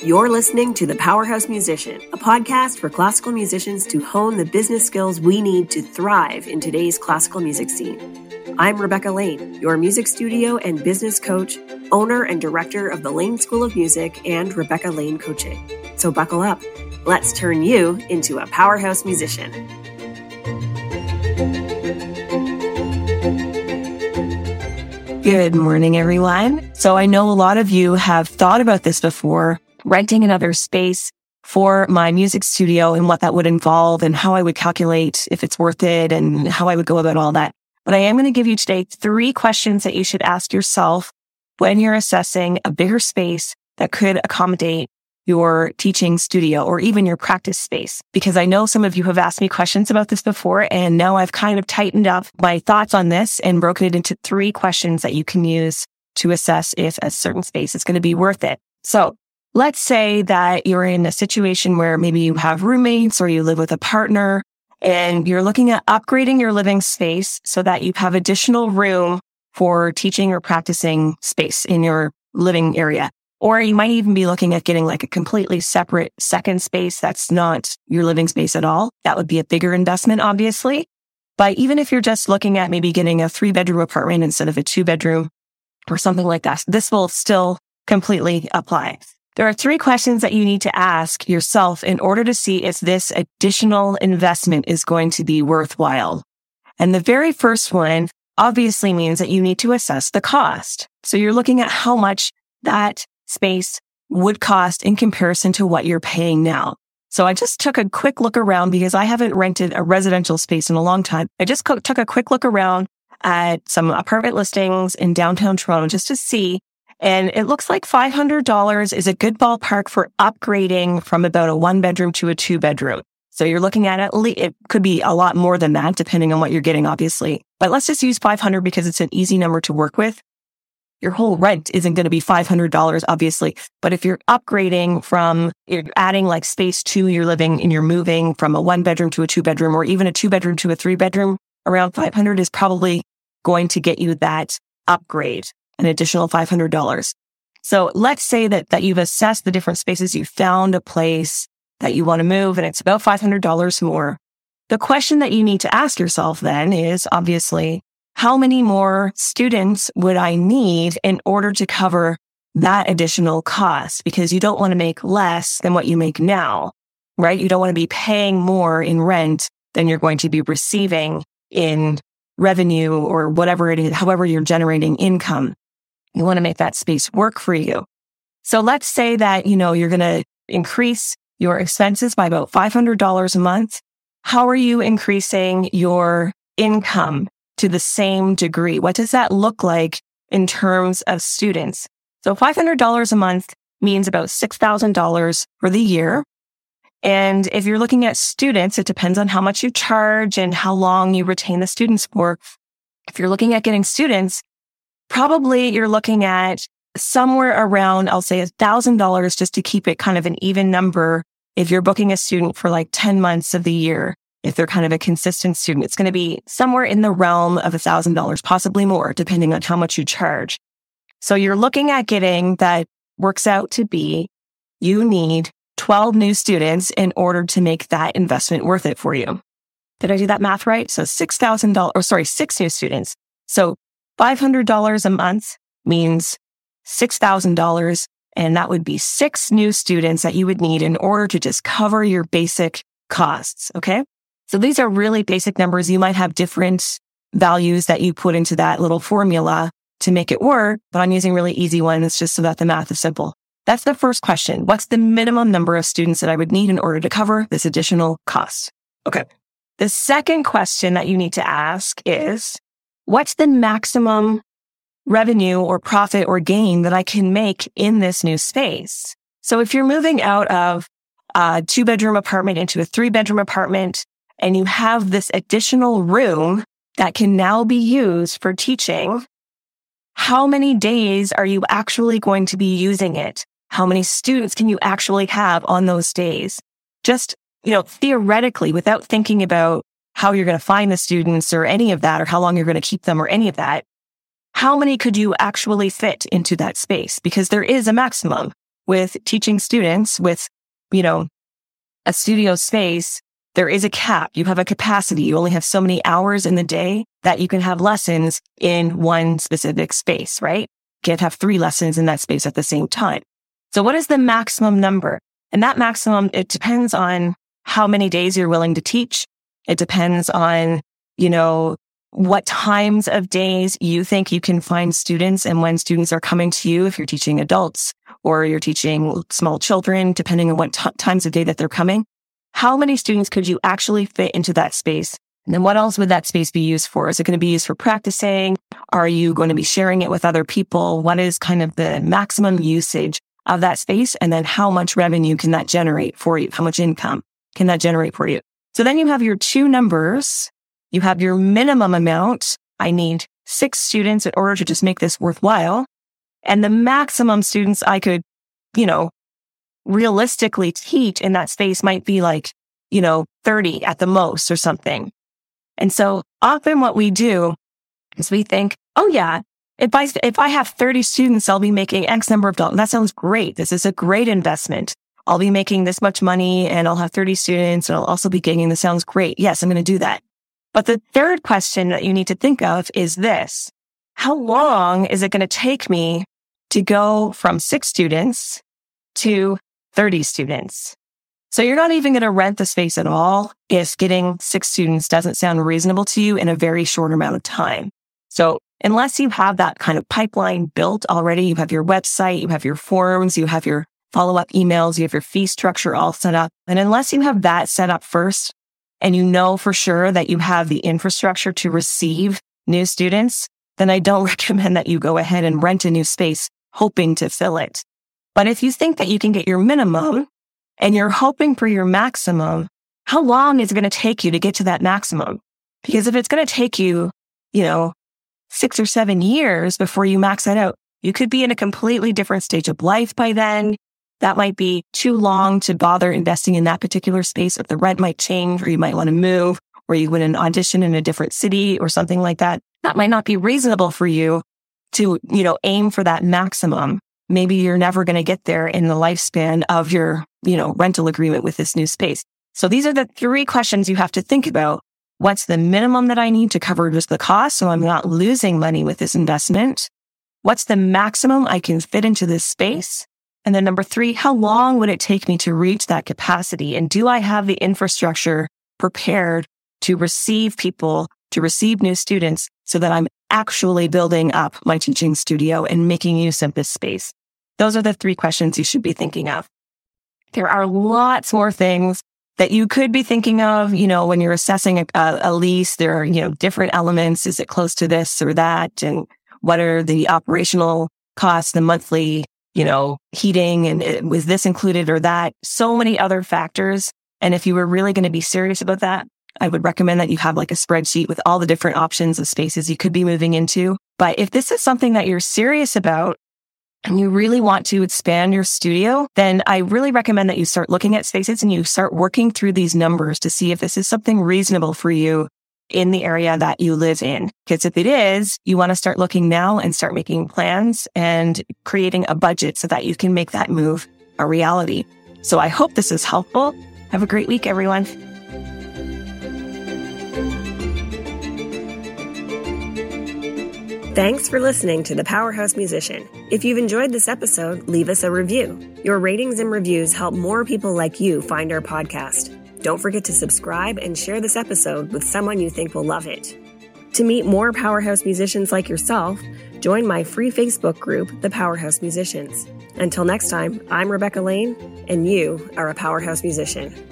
You're listening to The Powerhouse Musician, a podcast for classical musicians to hone the business skills we need to thrive in today's classical music scene. I'm Rebecca Lane, your music studio and business coach, owner and director of the Lane School of Music and Rebecca Lane Coaching. So buckle up. Let's turn you into a powerhouse musician. Good morning, everyone. So I know a lot of you have thought about this before renting another space for my music studio and what that would involve and how I would calculate if it's worth it and how I would go about all that. But I am going to give you today three questions that you should ask yourself when you're assessing a bigger space that could accommodate your teaching studio or even your practice space. Because I know some of you have asked me questions about this before, and now I've kind of tightened up my thoughts on this and broken it into three questions that you can use to assess if a certain space is going to be worth it. So Let's say that you're in a situation where maybe you have roommates or you live with a partner and you're looking at upgrading your living space so that you have additional room for teaching or practicing space in your living area. Or you might even be looking at getting like a completely separate second space that's not your living space at all. That would be a bigger investment, obviously. But even if you're just looking at maybe getting a three bedroom apartment instead of a two bedroom or something like that, this will still completely apply. There are three questions that you need to ask yourself in order to see if this additional investment is going to be worthwhile. And the very first one obviously means that you need to assess the cost. So you're looking at how much that space would cost in comparison to what you're paying now. So I just took a quick look around because I haven't rented a residential space in a long time. I just took a quick look around at some apartment listings in downtown Toronto just to see and it looks like $500 is a good ballpark for upgrading from about a one bedroom to a two bedroom. So you're looking at least, it could be a lot more than that, depending on what you're getting, obviously. But let's just use 500 because it's an easy number to work with. Your whole rent isn't going to be $500, obviously. But if you're upgrading from, you're adding like space to your living and you're moving from a one bedroom to a two bedroom or even a two bedroom to a three bedroom, around 500 is probably going to get you that upgrade an additional $500. So let's say that, that you've assessed the different spaces. You found a place that you want to move and it's about $500 more. The question that you need to ask yourself then is obviously, how many more students would I need in order to cover that additional cost? Because you don't want to make less than what you make now, right? You don't want to be paying more in rent than you're going to be receiving in revenue or whatever it is, however you're generating income. You want to make that space work for you. So let's say that, you know, you're going to increase your expenses by about $500 a month. How are you increasing your income to the same degree? What does that look like in terms of students? So $500 a month means about $6,000 for the year. And if you're looking at students, it depends on how much you charge and how long you retain the students for. If you're looking at getting students, probably you're looking at somewhere around, I'll say a thousand dollars just to keep it kind of an even number. If you're booking a student for like 10 months of the year, if they're kind of a consistent student, it's going to be somewhere in the realm of a thousand dollars, possibly more, depending on how much you charge. So you're looking at getting that works out to be you need 12 new students in order to make that investment worth it for you. Did I do that math right? So $6,000 or sorry, six new students. So $500 a month means $6,000. And that would be six new students that you would need in order to just cover your basic costs. Okay. So these are really basic numbers. You might have different values that you put into that little formula to make it work, but I'm using really easy ones just so that the math is simple. That's the first question. What's the minimum number of students that I would need in order to cover this additional cost? Okay. The second question that you need to ask is, what's the maximum revenue or profit or gain that I can make in this new space? So if you're moving out of a two bedroom apartment into a three bedroom apartment and you have this additional room that can now be used for teaching, how many days are you actually going to be using it? How many students can you actually have on those days? Just, you know, theoretically, without thinking about how you're going to find the students or any of that, or how long you're going to keep them or any of that. How many could you actually fit into that space? Because there is a maximum. with teaching students with, you know, a studio space, there is a cap. You have a capacity. You only have so many hours in the day that you can have lessons in one specific space, right? You can't have three lessons in that space at the same time. So what is the maximum number? And that maximum, it depends on how many days you're willing to teach. It depends on, you know, what times of days you think you can find students and when students are coming to you, if you're teaching adults or you're teaching small children, depending on what t- times of day that they're coming. How many students could you actually fit into that space? And then what else would that space be used for? Is it going to be used for practicing? Are you going to be sharing it with other people? What is kind of the maximum usage of that space? And then how much revenue can that generate for you? How much income can that generate for you? So then you have your two numbers you have your minimum amount. I need six students in order to just make this worthwhile. And the maximum students I could, you know, realistically teach in that space might be like, you know, 30 at the most or something. And so often what we do is we think, oh yeah, if I, if I have 30 students, I'll be making X number of dollars. That sounds great. This is a great investment. I'll be making this much money and I'll have 30 students and I'll also be gaining. This sounds great. Yes, I'm going to do that. But the third question that you need to think of is this. How long is it going to take me to go from six students to 30 students? So you're not even going to rent the space at all if getting six students doesn't sound reasonable to you in a very short amount of time. So unless you have that kind of pipeline built already, you have your website, you have your forms, you have your follow up emails, you have your fee structure all set up. And unless you have that set up first, and you know for sure that you have the infrastructure to receive new students, then I don't recommend that you go ahead and rent a new space hoping to fill it. But if you think that you can get your minimum and you're hoping for your maximum, how long is it going to take you to get to that maximum? Because if it's going to take you, you know, six or seven years before you max that out, you could be in a completely different stage of life by then that might be too long to bother investing in that particular space. If the rent might change or you might want to move or you win an audition in a different city or something like that. That might not be reasonable for you to, you know, aim for that maximum. Maybe you're never going to get there in the lifespan of your, you know, rental agreement with this new space. So these are the three questions you have to think about. What's the minimum that I need to cover just the cost? So I'm not losing money with this investment. What's the maximum I can fit into this space? And then number three, how long would it take me to reach that capacity? And do I have the infrastructure prepared to receive people, to receive new students so that I'm actually building up my teaching studio and making use of this space? Those are the three questions you should be thinking of. There are lots more things that you could be thinking of, you know, when you're assessing a, a, lease, there are, you know, different elements. Is it close to this or that? And what are the operational costs, the monthly you know, heating and it, was this included or that? So many other factors. And if you were really going to be serious about that, I would recommend that you have like a spreadsheet with all the different options of spaces you could be moving into. But if this is something that you're serious about and you really want to expand your studio, then I really recommend that you start looking at spaces and you start working through these numbers to see if this is something reasonable for you in the area that you live in. Because if it is, you want to start looking now and start making plans and creating a budget so that you can make that move a reality. So I hope this is helpful. Have a great week, everyone. Thanks for listening to The Powerhouse Musician. If you've enjoyed this episode, leave us a review. Your ratings and reviews help more people like you find our podcast. Don't forget to subscribe and share this episode with someone you think will love it. To meet more powerhouse musicians like yourself, join my free Facebook group, The Powerhouse Musicians. Until next time, I'm Rebecca Lane, and you are a powerhouse musician.